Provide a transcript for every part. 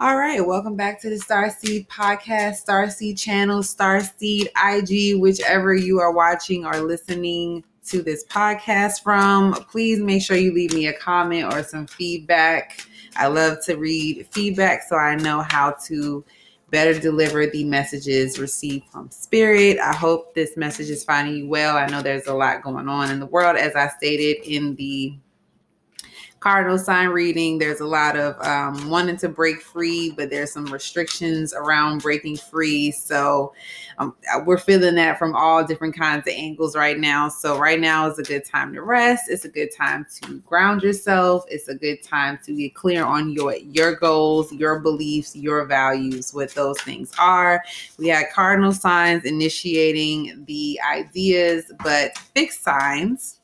All right, welcome back to the Starseed Podcast, Starseed Channel, Starseed IG, whichever you are watching or listening to this podcast from. Please make sure you leave me a comment or some feedback. I love to read feedback so I know how to better deliver the messages received from spirit. I hope this message is finding you well. I know there's a lot going on in the world, as I stated in the cardinal sign reading, there's a lot of um, wanting to break free, but there's some restrictions around breaking free. So um, we're feeling that from all different kinds of angles right now. So right now is a good time to rest. It's a good time to ground yourself. It's a good time to get clear on your your goals, your beliefs, your values, what those things are. We had cardinal signs initiating the ideas, but fixed signs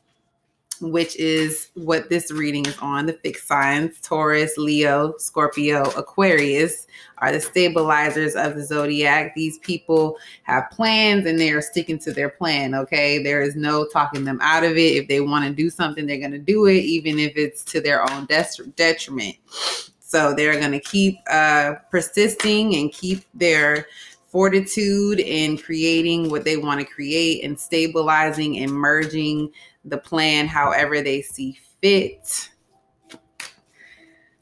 which is what this reading is on. The fixed signs Taurus, Leo, Scorpio, Aquarius are the stabilizers of the zodiac. These people have plans and they are sticking to their plan. Okay. There is no talking them out of it. If they want to do something, they're going to do it, even if it's to their own detriment. So they're going to keep uh, persisting and keep their fortitude in creating what they want to create and stabilizing and merging the plan however they see fit.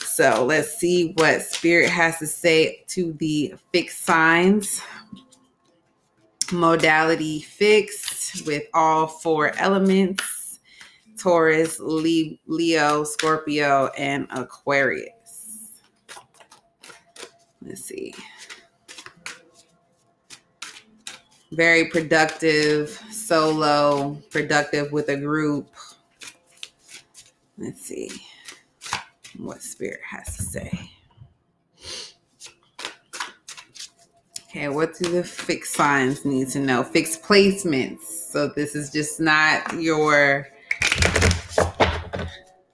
So let's see what Spirit has to say to the fixed signs. Modality fixed with all four elements Taurus, Leo, Scorpio, and Aquarius. Let's see. Very productive solo, productive with a group. Let's see what spirit has to say. Okay, what do the fixed signs need to know? Fixed placements. So this is just not your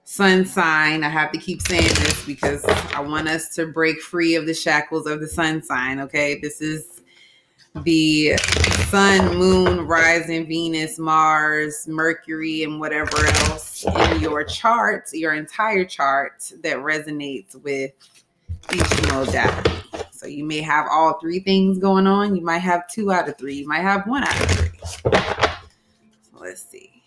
sun sign. I have to keep saying this because I want us to break free of the shackles of the sun sign. Okay, this is the sun, moon, rising, Venus, Mars, Mercury, and whatever else in your chart, your entire chart that resonates with each modality. So you may have all three things going on. You might have two out of three. You might have one out of three. So let's see.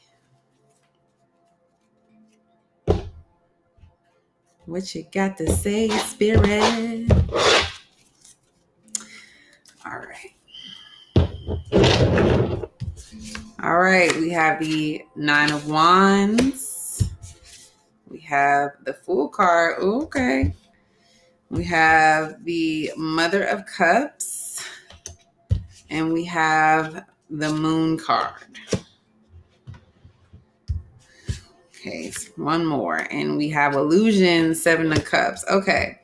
What you got to say, Spirit? All right. All right, we have the Nine of Wands. We have the Fool card. Okay. We have the Mother of Cups. And we have the Moon card. Okay, one more. And we have Illusion, Seven of Cups. Okay.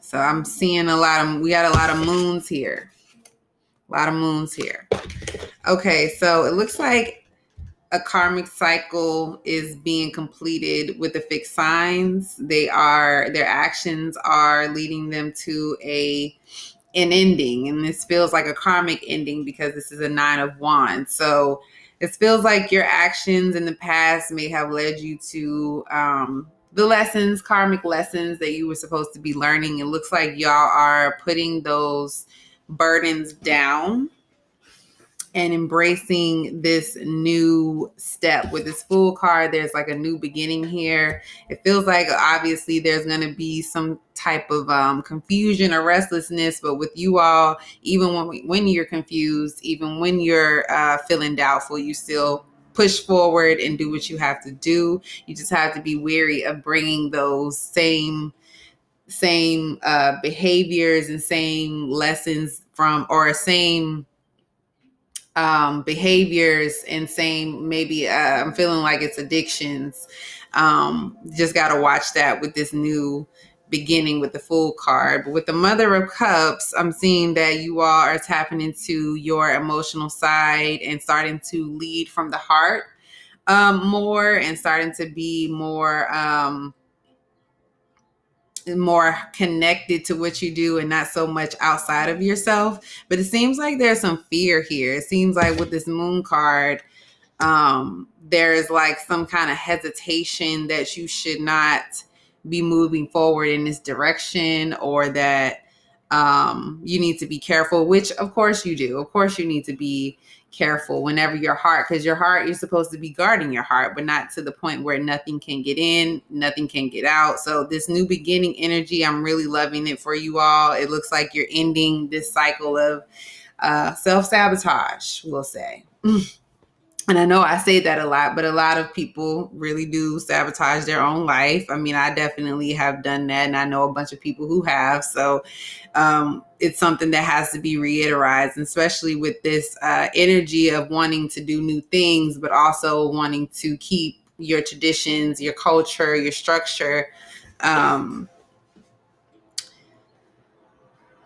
So I'm seeing a lot of, we got a lot of moons here. A lot of moons here. Okay, so it looks like a karmic cycle is being completed with the fixed signs. They are their actions are leading them to a an ending, and this feels like a karmic ending because this is a nine of wands. So it feels like your actions in the past may have led you to um, the lessons, karmic lessons that you were supposed to be learning. It looks like y'all are putting those burdens down and embracing this new step with this Fool card there's like a new beginning here. It feels like obviously there's going to be some type of um, confusion or restlessness but with you all even when when you're confused even when you're uh, feeling doubtful you still push forward and do what you have to do. You just have to be wary of bringing those same same uh, behaviors and same lessons from or same um, behaviors and same maybe uh, I'm feeling like it's addictions. Um, just got to watch that with this new beginning with the Fool card. But with the Mother of Cups, I'm seeing that you all are tapping into your emotional side and starting to lead from the heart um, more and starting to be more um, more connected to what you do and not so much outside of yourself. But it seems like there's some fear here. It seems like with this moon card, um, there's like some kind of hesitation that you should not be moving forward in this direction or that um, you need to be careful, which of course you do. Of course, you need to be careful whenever your heart, because your heart, you're supposed to be guarding your heart, but not to the point where nothing can get in, nothing can get out. So, this new beginning energy, I'm really loving it for you all. It looks like you're ending this cycle of uh, self sabotage, we'll say. And I know I say that a lot, but a lot of people really do sabotage their own life. I mean, I definitely have done that, and I know a bunch of people who have. So um, it's something that has to be reiterated, especially with this uh, energy of wanting to do new things, but also wanting to keep your traditions, your culture, your structure. Um,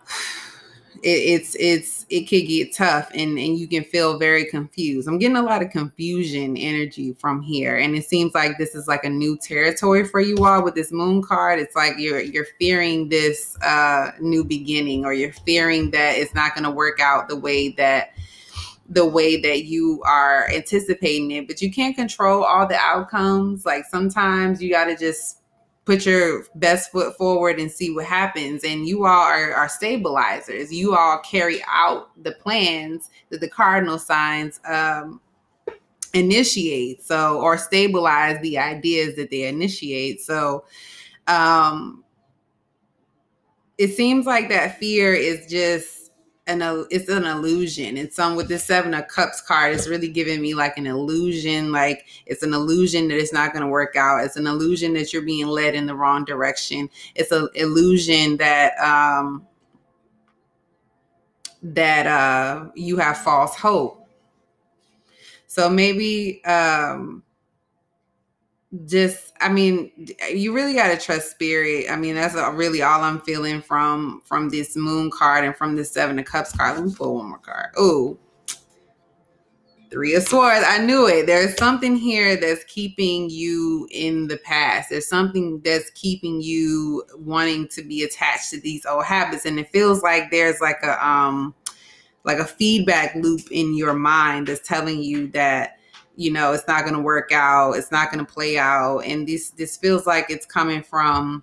it, it's it's it could get tough and and you can feel very confused. I'm getting a lot of confusion energy from here and it seems like this is like a new territory for you all with this moon card. It's like you're you're fearing this uh new beginning or you're fearing that it's not going to work out the way that the way that you are anticipating it but you can't control all the outcomes. Like sometimes you got to just put your best foot forward and see what happens. And you all are, are stabilizers. You all carry out the plans that the cardinal signs um, initiate. So, or stabilize the ideas that they initiate. So, um, it seems like that fear is just an it's an illusion. And some with the seven of cups card it's really giving me like an illusion like it's an illusion that it's not going to work out. It's an illusion that you're being led in the wrong direction. It's an illusion that um that uh you have false hope. So maybe um just i mean you really got to trust spirit. I mean that's really all i'm feeling from from this moon card and from this seven of cups card. Let me pull one more card. Oh three of swords. I knew it. There's something here that's keeping you in the past. There's something that's keeping you wanting to be attached to these old habits. And it feels like there's like a um like a feedback loop in your mind that's telling you that you know it's not going to work out it's not going to play out. And this this feels like it's coming from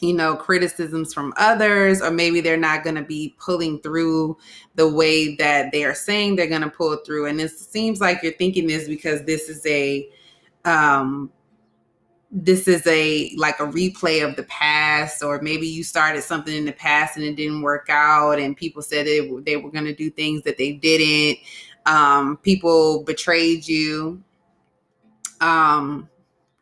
you know criticisms from others or maybe they're not going to be pulling through the way that they are saying they're going to pull through. And it seems like you're thinking this because this is a um this is a like a replay of the past or maybe you started something in the past and it didn't work out and people said they, they were going to do things that they didn't um, people betrayed you. Um,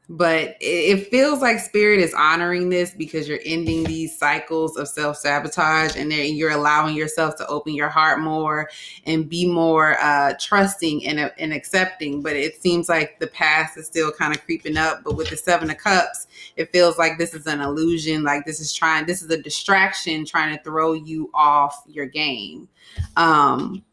but it feels like spirit is honoring this because you're ending these cycles of self-sabotage and you're allowing yourself to open your heart more and be more uh, trusting and, uh, and accepting. But it seems like the past is still kind of creeping up. But with the seven of cups it feels like this is an illusion. Like this is trying this is a distraction trying to throw you off your game. Um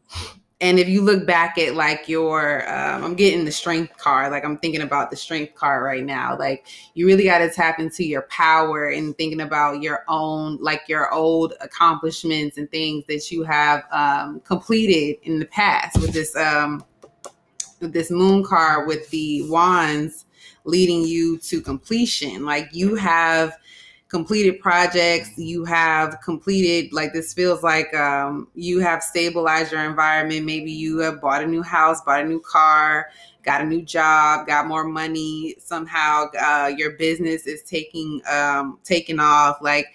and if you look back at like your um, i'm getting the strength card like i'm thinking about the strength card right now. Like you really got to tap into your power and thinking about your own like your old accomplishments and things that you have um, completed in the past with this um with this moon card with the wands leading you to completion. Like you have completed projects you have completed like this feels like um, you have stabilized your environment. Maybe you have bought a new house bought a new car got a new job got more money. Somehow uh, your business is taking um, taking off. Like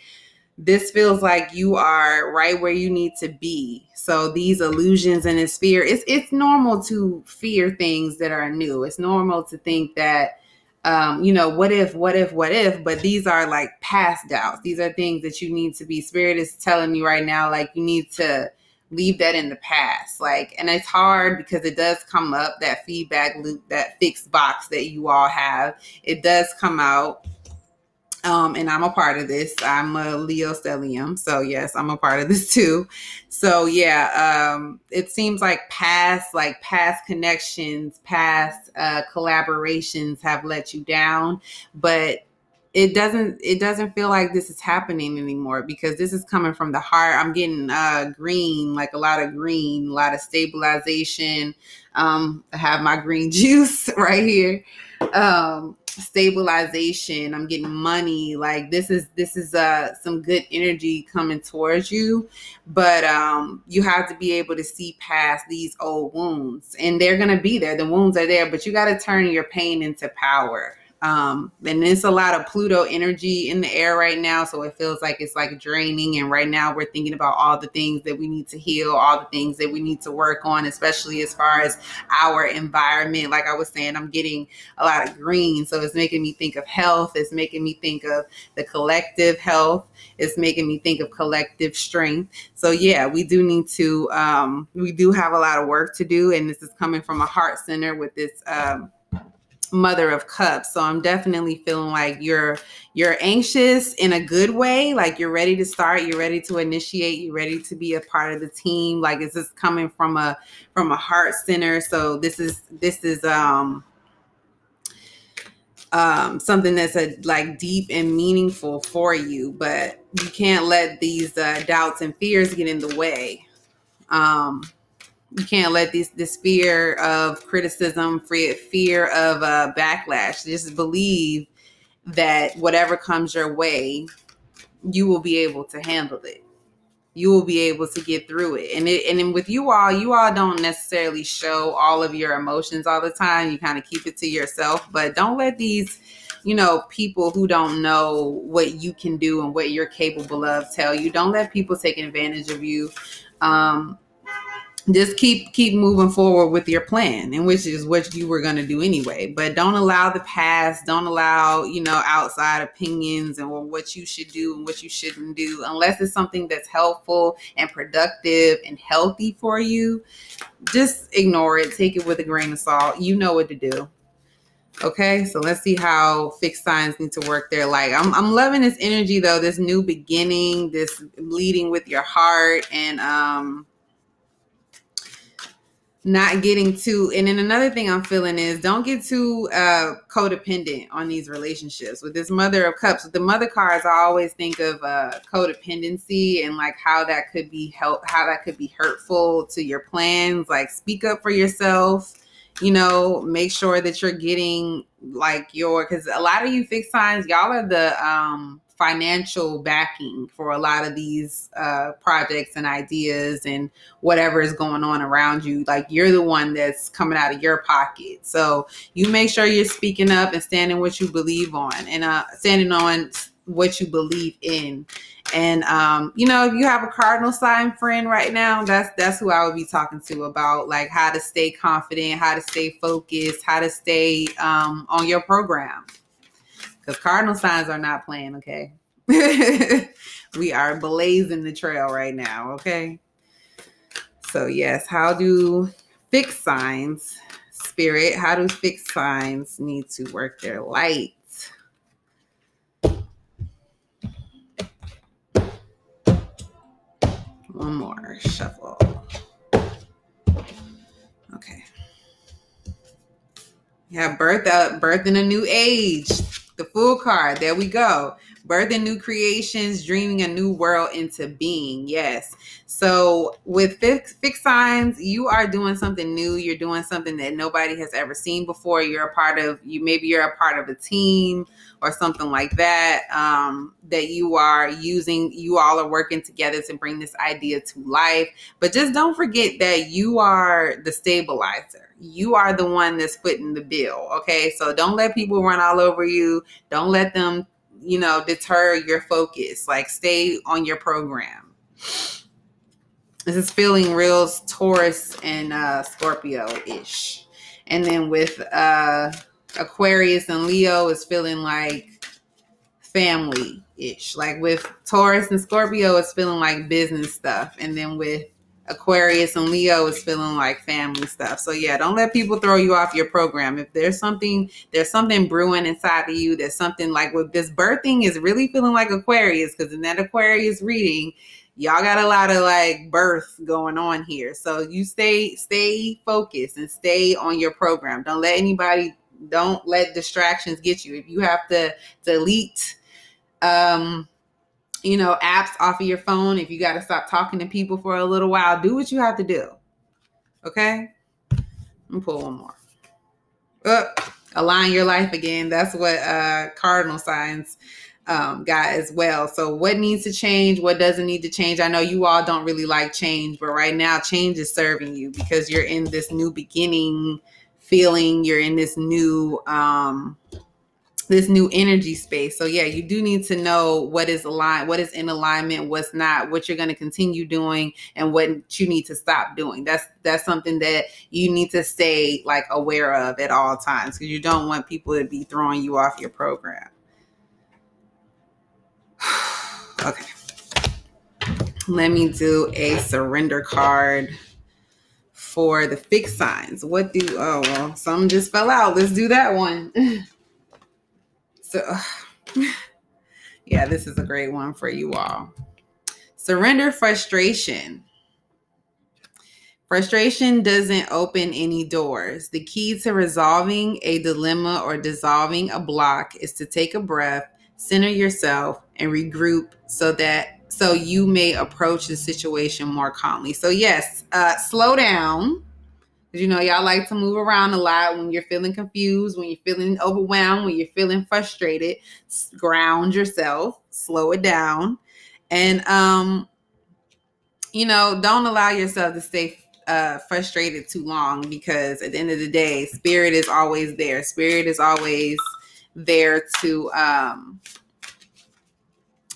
this feels like you are right where you need to be. So these illusions and this fear it's it's normal to fear things that are new. It's normal to think that um, you know, what if, what if, what if, but these are like past doubts. These are things that you need to be, spirit is telling you right now, like you need to leave that in the past. Like, and it's hard because it does come up that feedback loop, that fixed box that you all have. It does come out um, and I'm a part of this. I'm a Leo stellium, so yes, I'm a part of this too. So yeah, um, it seems like past, like past connections, past uh, collaborations have let you down, but it doesn't it doesn't feel like this is happening anymore because this is coming from the heart. I'm getting uh green like a lot of green a lot of stabilization. Um i have my green juice right here. Um stabilization. I'm getting money. Like this is this is uh some good energy coming towards you. But um you have to be able to see past these old wounds. And they're gonna be there. The wounds are there but you got to turn your pain into power um, and there's a lot of Pluto energy in the air right now, so it feels like it's like draining. And right now, we're thinking about all the things that we need to heal, all the things that we need to work on, especially as far as our environment. Like I was saying, I'm getting a lot of green, so it's making me think of health. It's making me think of the collective health. It's making me think of collective strength. So yeah, we do need to. Um, we do have a lot of work to do, and this is coming from a heart center with this. Um, mother of cups. So i'm definitely feeling like you're you're anxious in a good way like you're ready to start you're ready to initiate you're ready to be a part of the team. Like this is coming from a from a heart center. So this is this is um um something that's a like deep and meaningful for you but you can't let these uh, doubts and fears get in the way. Um you can't let this this fear of criticism, fear of uh, backlash. Just believe that whatever comes your way, you will be able to handle it. You will be able to get through it. And it, and with you all, you all don't necessarily show all of your emotions all the time. You kind of keep it to yourself, but don't let these you know, people who don't know what you can do and what you're capable of tell you. Don't let people take advantage of you. Um, just keep keep moving forward with your plan and which is what you were going to do anyway. But don't allow the past don't allow you know outside opinions and what you should do and what you shouldn't do unless it's something that's helpful and productive and healthy for you just ignore it take it with a grain of salt. You know what to do. Okay? So let's see how fixed signs need to work there. Like, I'm, I'm loving this energy though this new beginning this leading with your heart and um not getting too and then another thing i'm feeling is don't get too uh codependent on these relationships. With this mother of cups with the mother cards i always think of uh codependency and like how that could be help how that could be hurtful to your plans. Like speak up for yourself. You know make sure that you're getting like your because a lot of you fixed signs y'all are the um financial backing for a lot of these uh, projects and ideas and whatever is going on around you. Like you're the one that's coming out of your pocket. So you make sure you're speaking up and standing what you believe on and uh, standing on what you believe in. And um, you know, if you have a cardinal sign friend right now, that's that's who I would be talking to about like how to stay confident, how to stay focused, how to stay um, on your program because cardinal signs are not playing, okay? we are blazing the trail right now, okay? So, yes, how do fixed signs, spirit, how do fixed signs need to work their light? One more shuffle. Okay. Yeah, birth out, birth in a new age the full card. There we go. Birthing new creations, dreaming a new world into being. Yes. So with fixed, fixed signs, you are doing something new. You're doing something that nobody has ever seen before. You're a part of you. Maybe you're a part of a team or something like that. Um, that you are using. You all are working together to bring this idea to life. But just don't forget that you are the stabilizer you are the one that's footing the bill. Okay. So don't let people run all over you. Don't let them, you know, deter your focus. Like stay on your program. This is feeling real Taurus and uh, Scorpio ish. And then with uh, Aquarius and Leo is feeling like family ish. Like with Taurus and Scorpio, it's feeling like business stuff. And then with Aquarius and Leo is feeling like family stuff. So yeah, don't let people throw you off your program. If there's something, there's something brewing inside of you. There's something like with this birthing is really feeling like Aquarius because in that Aquarius reading, y'all got a lot of like birth going on here. So you stay, stay focused and stay on your program. Don't let anybody, don't let distractions get you. If you have to delete, um, you know, apps off of your phone, if you got to stop talking to people for a little while, do what you have to do. Okay? Me pull one more. Uh, align your life again. That's what uh, cardinal signs um, got as well. So, what needs to change? What doesn't need to change? I know you all don't really like change, but right now, change is serving you because you're in this new beginning feeling. You're in this new um, this new energy space. So yeah, you do need to know what is aligned, what is in alignment, what's not, what you're going to continue doing and what you need to stop doing. That's that's something that you need to stay like aware of at all times because you don't want people to be throwing you off your program. okay. Let me do a surrender card for the fixed signs. What do oh well, some just fell out. Let's do that one. So, yeah, this is a great one for you all. Surrender frustration. Frustration doesn't open any doors. The key to resolving a dilemma or dissolving a block is to take a breath, center yourself, and regroup so that so you may approach the situation more calmly. So yes, uh, slow down because you know, y'all like to move around a lot when you're feeling confused, when you're feeling overwhelmed, when you're feeling frustrated. Ground yourself, slow it down. And um, you know, don't allow yourself to stay uh, frustrated too long because at the end of the day, spirit is always there. Spirit is always there to um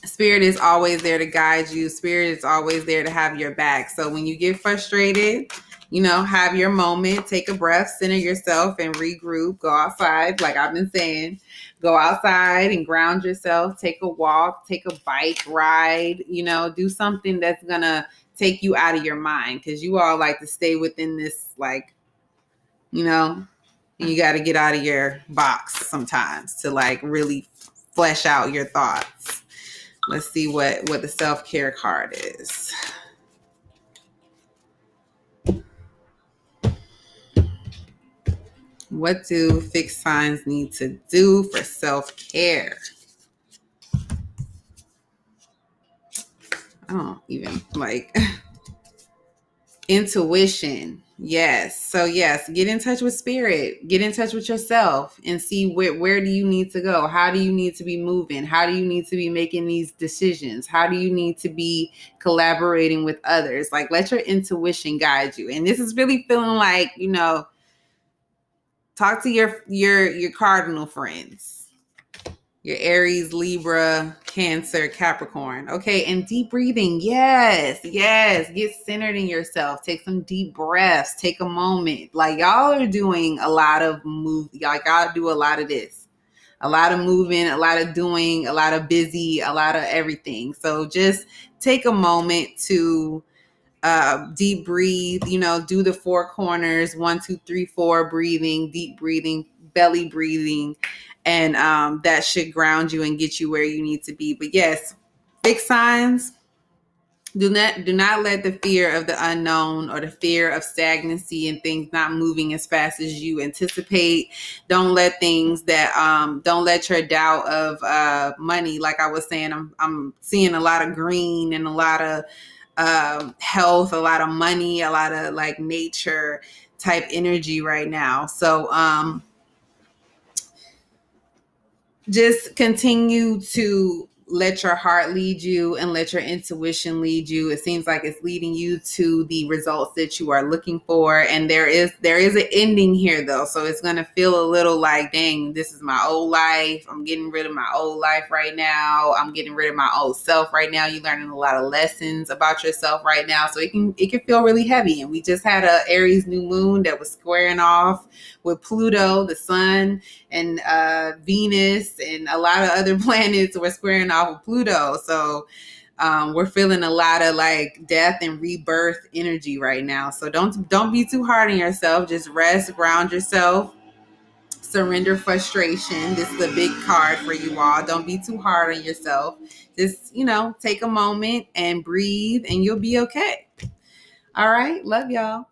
spirit is always there to guide you. Spirit is always there to have your back. So when you get frustrated, you know, have your moment, take a breath, center yourself, and regroup. Go outside, like I've been saying. Go outside and ground yourself. Take a walk, take a bike ride, you know, do something that's to take you out of your mind because you all like to stay within this, like, you know, you got to get out of your box sometimes to like really flesh out your thoughts. Let's see what what the self-care card is. What do fixed signs need to do for self care? I don't even like intuition. Yes. So yes, get in touch with spirit. Get in touch with yourself and see where where do you need to go? How do you need to be moving? How do you need to be making these decisions? How do you need to be collaborating with others? Like let your intuition guide you. And this is really feeling like, you know, talk to your your your cardinal friends. Your aries libra cancer capricorn. Okay and deep breathing. Yes yes. Get centered in yourself. Take some deep breaths. Take a moment. Like y'all are doing a lot of move y'all gotta do a lot of this. A lot of moving a lot of doing a lot of busy a lot of everything. So just take a moment to uh, deep breathe, you know, do the four corners one, two, three, four breathing, deep breathing, belly breathing. And um, that should ground you and get you where you need to be. But yes, big signs do not do not let the fear of the unknown or the fear of stagnancy and things not moving as fast as you anticipate don't let things that um don't let your doubt of uh money like i was saying i'm i'm seeing a lot of green and a lot of um, health, a lot of money, a lot of like nature type energy right now. So um, just continue to let your heart lead you and let your intuition lead you. It seems like it's leading you to the results that you are looking for. And there is there is an ending here though. So it's going to feel a little like dang this is my old life. I'm getting rid of my old life right now. I'm getting rid of my old self right now. You're learning a lot of lessons about yourself right now. So it can it can feel really heavy. And we just had a aries new moon that was squaring off with pluto the sun and uh venus and a lot of other planets were squaring off with Pluto. So um, we're feeling a lot of like death and rebirth energy right now. So don't don't be too hard on yourself. Just rest, ground yourself, surrender frustration. This is a big card for you all. Don't be too hard on yourself. Just you know, take a moment and breathe, and you'll be okay. All right, love y'all.